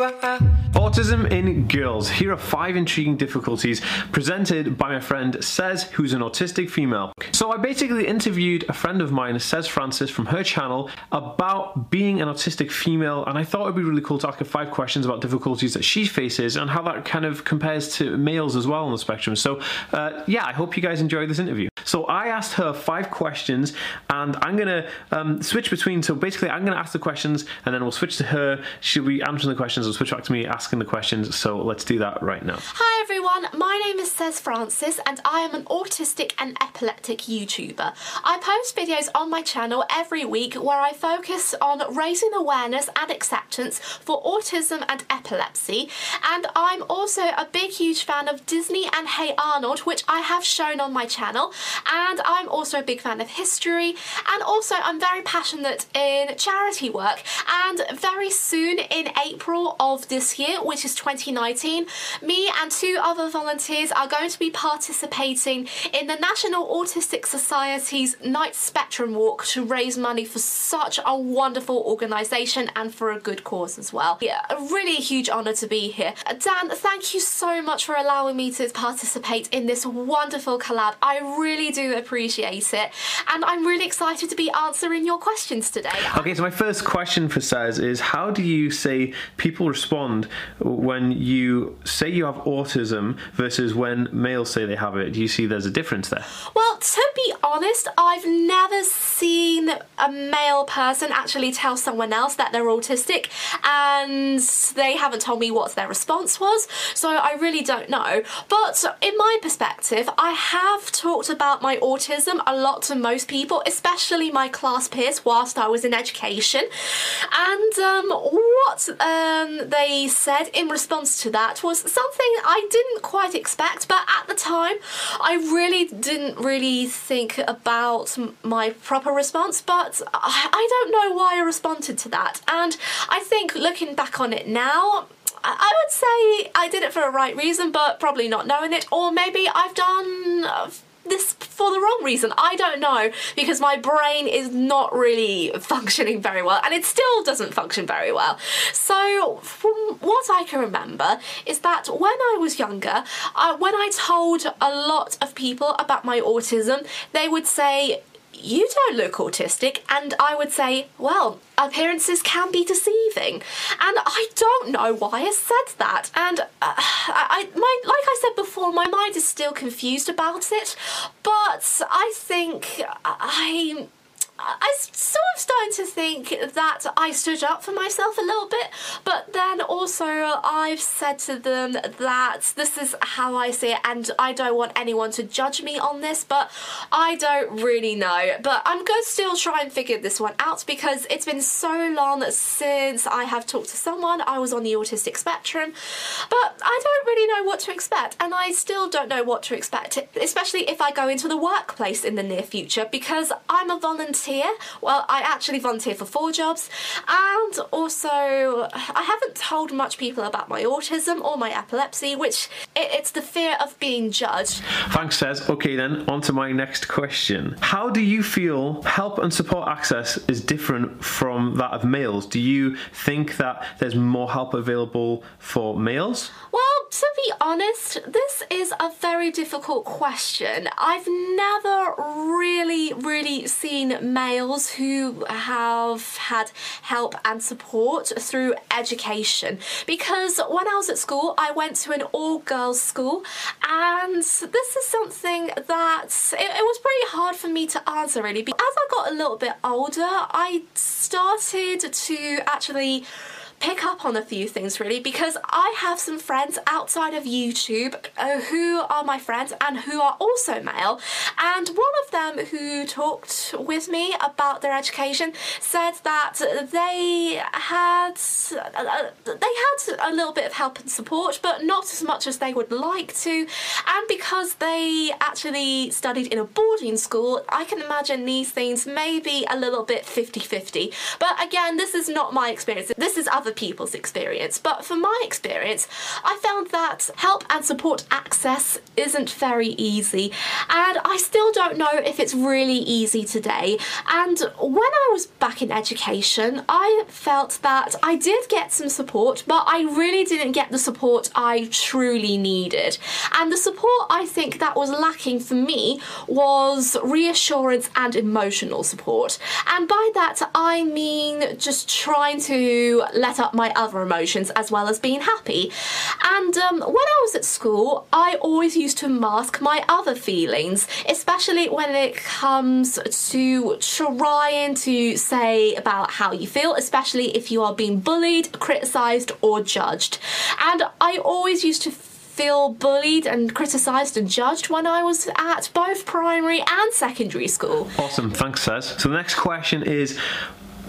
Autism in girls. Here are five intriguing difficulties presented by my friend Sez, who's an autistic female. So I basically interviewed a friend of mine, Sez Francis, from her channel about being an autistic female, and I thought it'd be really cool to ask her five questions about difficulties that she faces and how that kind of compares to males as well on the spectrum. So uh, yeah, I hope you guys enjoy this interview. So I asked her five questions, and I'm gonna um, switch between. So basically, I'm gonna ask the questions, and then we'll switch to her. She'll be answering the questions, switch back to me asking the questions. So let's do that right now. Hi everyone, my name is Sez Francis and I am an autistic and epileptic YouTuber. I post videos on my channel every week where I focus on raising awareness and acceptance for autism and epilepsy and I'm also a big huge fan of Disney and Hey Arnold which I have shown on my channel and I'm also a big fan of history and also I'm very passionate in charity work and very soon in April of this year which is 2019 me and two other volunteers are going to be participating in the National Autistic Society's Night Spectrum Walk to raise money for such a wonderful organisation and for a good cause as well. Yeah, really a huge honour to be here. Dan, thank you so much for allowing me to participate in this wonderful collab. I really do appreciate it and I'm really excited to be answering your questions today. Okay, so my first question for Saz is how do you say people respond when you say you have autism versus when males say they have it? Do you see there's a difference there? Well, to be honest, I've never seen a male person actually tell someone else that they're autistic and they haven't told me what their response was, so I really don't know. But in my perspective, I have talked about my autism a lot to most people, especially my class peers whilst I was in education. And um, what um, they said in response to that was something I didn't quite expect, but at the time, I really didn't really think about my proper response, but I don't know why I responded to that. And I think looking back on it now, I would say I did it for a right reason, but probably not knowing it, or maybe I've done uh, this for the wrong reason. I don't know because my brain is not really functioning very well and it still doesn't function very well. So, from what I can remember, is that when I was younger, uh, when I told a lot of people about my autism, they would say, you don't look autistic and I would say well appearances can be deceiving. And I don't know why I said that. And uh, I, my, like I said before my mind is still confused about it. But I think I I sort of starting to think that I stood up for myself a little bit, but then also I've said to them that this is how I see it, and I don't want anyone to judge me on this, but I don't really know. But I'm going to still try and figure this one out because it's been so long since I have talked to someone. I was on the autistic spectrum, but I don't really know what to expect, and I still don't know what to expect, especially if I go into the workplace in the near future because I'm a volunteer volunteer. Well, I actually volunteer for four jobs, and also I haven't told much people about my autism or my epilepsy, which it, it's the fear of being judged. Thanks, Sez. Okay, then on to my next question. How do you feel help and support access is different from that of males? Do you think that there's more help available for males? Well, to be honest, this is a very difficult question. I've never really, really seen males who have had help and support through education because when I was at school, I went to an all girls school, and this is something that it, it was pretty hard for me to answer really. But As I got a little bit older, I started to actually pick up on a few things really because I have some friends outside of YouTube uh, who are my friends and who are also male. And one of them who talked with me about their education said that they had uh, they had a little bit of help and support but not as much as they would like to. And because they actually studied in a boarding school I can imagine these things may be a little bit 50-50 but again this is not my experience. This is other other people's experience, but from my experience, I found that help and support access isn't very easy, and I still don't know if it's really easy today. And when I was back in education, I felt that I did get some support, but I really didn't get the support I truly needed. And the support I think that was lacking for me was reassurance and emotional support. And by that, I mean just trying to let up my other emotions as well as being happy. And um, when I was at school, I always used to mask my other feelings, especially when it comes to trying to say about how you feel, especially if you are being bullied, criticized, or judged. And I always used to feel bullied and criticised and judged when I was at both primary and secondary school. Awesome, thanks, Sez. So the next question is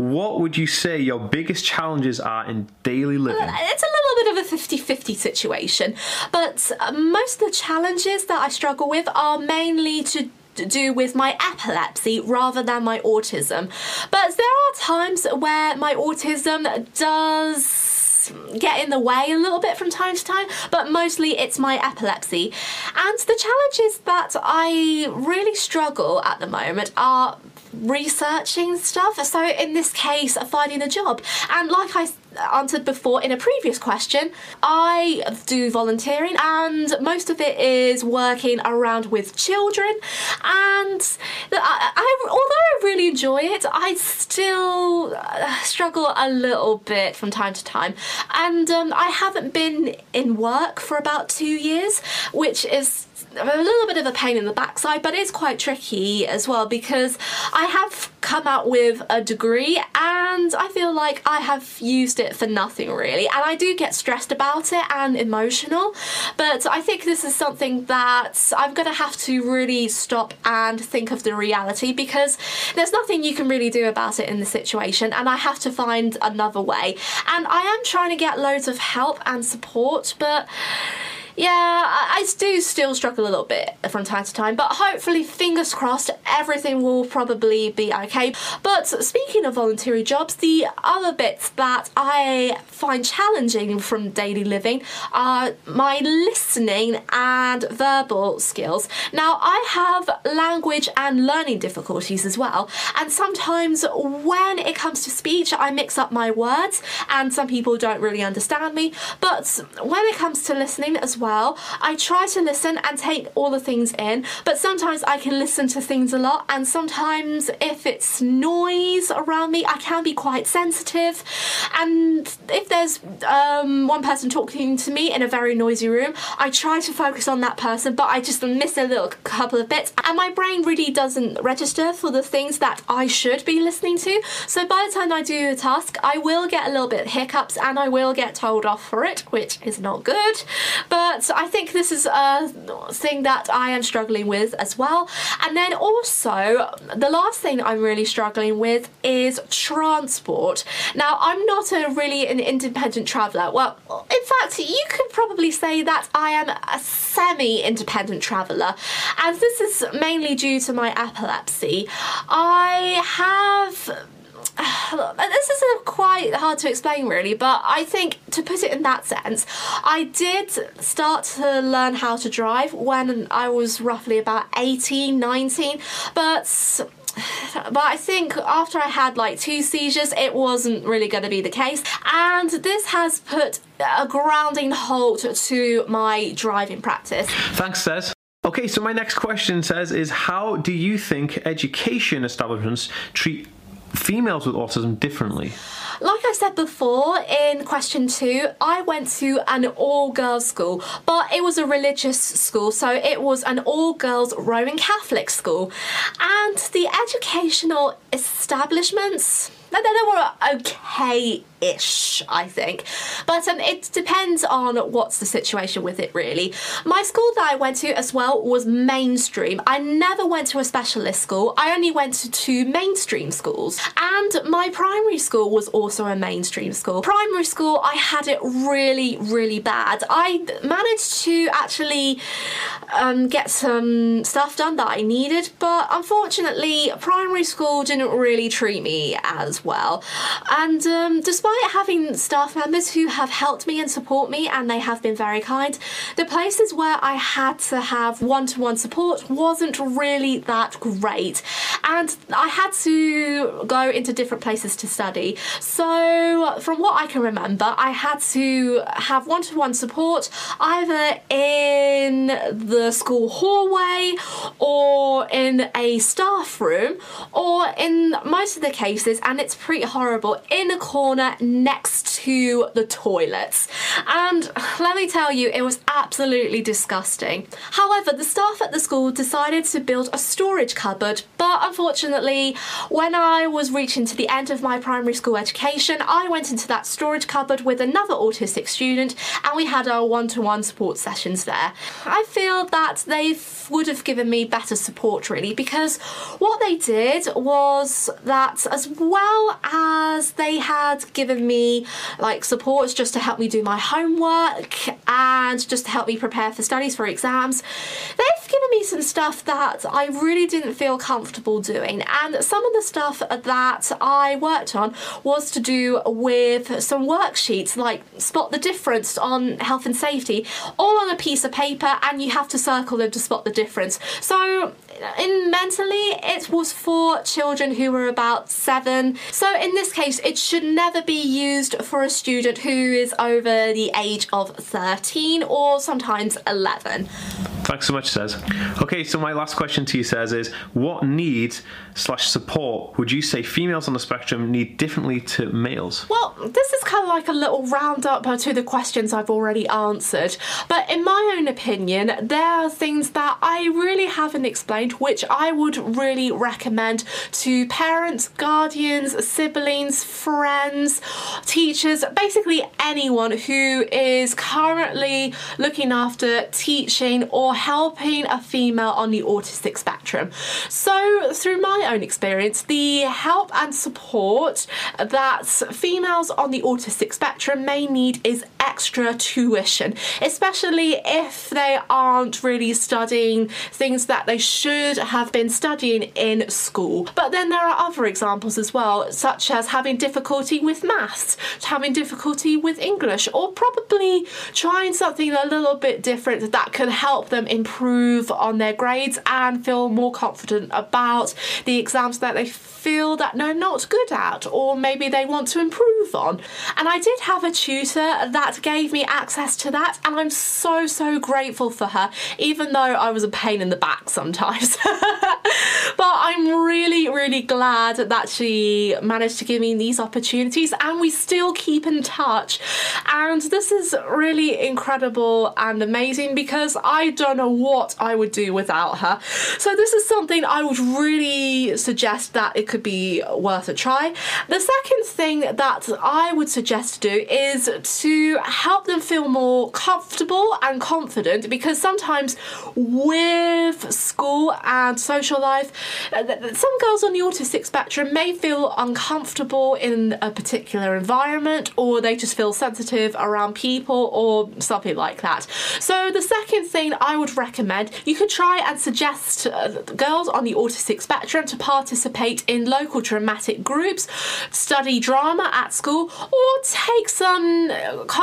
what would you say your biggest challenges are in daily living? It's a little bit of a 50 50 situation, but uh, most of the challenges that I struggle with are mainly to do with my epilepsy rather than my autism. But there are times where my autism does get in the way a little bit from time to time, but mostly it's my epilepsy. And the challenges that I really struggle at the moment are researching stuff. So in this case, finding a job. And like I answered before in a previous question, I do volunteering and most of it is working around with children. And I, I, although I really enjoy it, I still uh, struggle a little bit from time to time. And um, I haven't been in work for about two years, which is a little bit of a pain in the backside, but it's quite tricky as well because I have come out with a degree and I feel like I have used it for nothing really. And I do get stressed about it and emotional, but I think this is something that I'm to have to really stop and think of the reality because there's nothing you can really do about it in the situation and I have to find another way. And I am trying to get loads of help and support, but yeah, I, do still struggle a little bit from time to time, but hopefully, fingers crossed, everything will probably be okay. But speaking of voluntary jobs, the other bits that I find challenging from daily living are my listening and verbal skills. Now, I have language and learning difficulties as well, and sometimes when it comes to speech, I mix up my words, and some people don't really understand me. But when it comes to listening as well, well. I try to listen and take all the things in, but sometimes I can listen to things a lot, and sometimes if it's noise around me, I can be quite sensitive. And if there's um, one person talking to me in a very noisy room, I try to focus on that person, but I just miss a little couple of bits, and my brain really doesn't register for the things that I should be listening to. So by the time I do a task, I will get a little bit hiccups and I will get told off for it, which is not good. But but I think this is a thing that I am struggling with as well. And then also, the last thing I'm really struggling with is transport. Now, I'm not a really an independent traveller. Well, in fact, you could probably say that I am a semi independent traveller, and this is mainly due to my epilepsy. I have this is quite hard to explain really but i think to put it in that sense i did start to learn how to drive when i was roughly about 18 19 but but I think after I had like two seizures, it wasn't really going to be the case. And this has put a grounding halt to my driving practice. Thanks, Sez. Okay, so my next question Sez is how do you think education establishments treat females with autism differently? Like I said before in question two, I went to an all girls school, but it was a religious school, so it was an all girls Roman Catholic school. And the educational establishments, they were okay ish, I think. But um, it depends on what's the situation with it, really. My school that I went to as well was mainstream. I never went to a specialist school, I only went to two mainstream schools. And my primary school was also a mainstream school. Primary school, I had it really, really bad. I managed to actually um, get some stuff done that I needed, but unfortunately, primary school didn't really treat me as well. And um, despite having staff members who have helped me and support me, and they have been very kind, the places where I had to have one to one support wasn't really that great. And I had to go into different places to study. So, from what I can remember, I had to have one to one support either in the school hallway or in a staff room or in most of the cases, and it's pretty horrible, in a corner next to the toilets. And let me tell you, it was absolutely disgusting. However, the staff at the school decided to build a storage cupboard, but unfortunately, when I was reaching to the end of my primary school education, I went into that storage cupboard with another autistic student and we had our one to one support sessions there. I feel that they would have given me better support really because what they did was that as well as they had given me like supports just to help me do my homework and just to help me prepare for studies for exams, they've given me some stuff that I really didn't feel comfortable doing. And some of the stuff that I worked on was to do with some worksheets like spot the difference on health and safety, all on a piece of paper, and you have to circle them to spot the difference. So in mentally it was for children who were about seven so in this case it should never be used for a student who is over the age of 13 or sometimes 11 Thanks so much, Sez. Okay, so my last question to you, Sez, is what needs slash support would you say females on the spectrum need differently to males? Well, this is kind of like a little roundup to the questions I've already answered. But in my own opinion, there are things that I really haven't explained, which I would really recommend to parents, guardians, siblings, friends, teachers, basically anyone who is currently looking after teaching or helping a female on the autistic spectrum. So, through my own experience, the help and support that females on the autistic spectrum may need is extra tuition, especially if they aren't really studying things that they should have been studying in school. But then there are other examples as well, such as having difficulty with maths, having difficulty with English, or probably trying something a little bit different that can help them improve on their grades and feel more confident about the exams that they feel that they're not good at or maybe they want to improve on. And I did have a tutor that gave me access to that and I'm so so grateful for her even though I was a pain in the back sometimes. but I'm really really glad that she managed to give me these opportunities and we still keep in touch. And this is really incredible and amazing because I don't know what I would do without her. So this is something I would really suggest that it could be worth a try. The second thing that I would suggest to do is to help them feel more comfortable and confident because sometimes with school and social life, uh, some girls on the autistic spectrum may feel uncomfortable in a particular environment or they just feel sensitive around people or something like that. So the second thing I would recommend, you could try and suggest uh, girls on the autistic spectrum to participate in local dramatic groups, study drama at school, or take some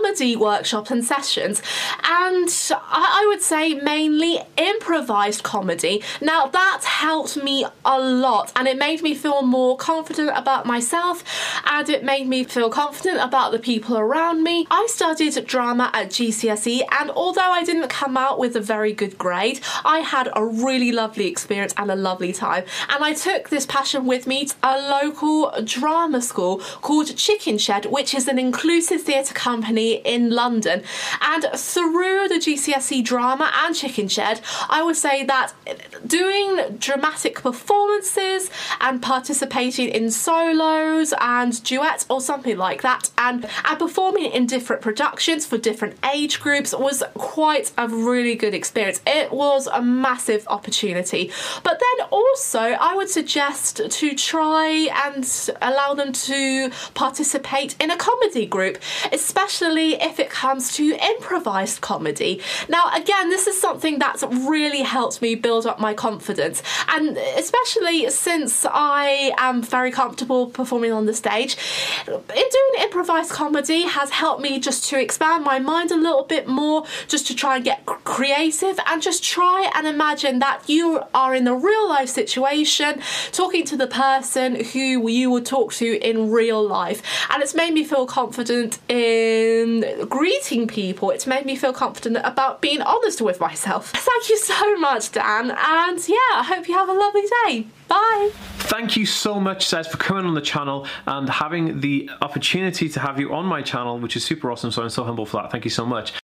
comedy workshops and sessions. And I, would say mainly improvised comedy. Now that helped me a lot and it made me feel more confident about myself and it made me feel confident about the people around me. I studied drama at GCSE and although I didn't come out with a very good grade, I had a really lovely experience and a lovely time. And I took this passion with me to a local drama school called Chickenshed, which is an inclusive theatre company in London. And through the GCSE drama and Chickenshed, I would say that doing dramatic performances and participating in solos and duets or something like that and, and performing in different productions for different age groups was quite a really good experience experience. It was a massive opportunity. But then also, I would suggest to try and allow them to participate in a comedy group, especially if it comes to improvised comedy. Now, again, this is something that's really helped me build up my confidence, and especially since I am very comfortable performing on the stage, in doing improvised comedy has helped me just to expand my mind a little bit more, just to try and get creative and just try and imagine that you are in a real life situation talking to the person who you would talk to in real life. And it's made me feel confident in Um, greeting people, it's made me feel confident about being honest with myself. Thank you so much, Dan, and yeah, I hope you have a lovely day. Bye. Thank you so much, Sez, for coming on the channel and having the opportunity to have you on my channel, which is super awesome. So I'm so humble for that. Thank you so much.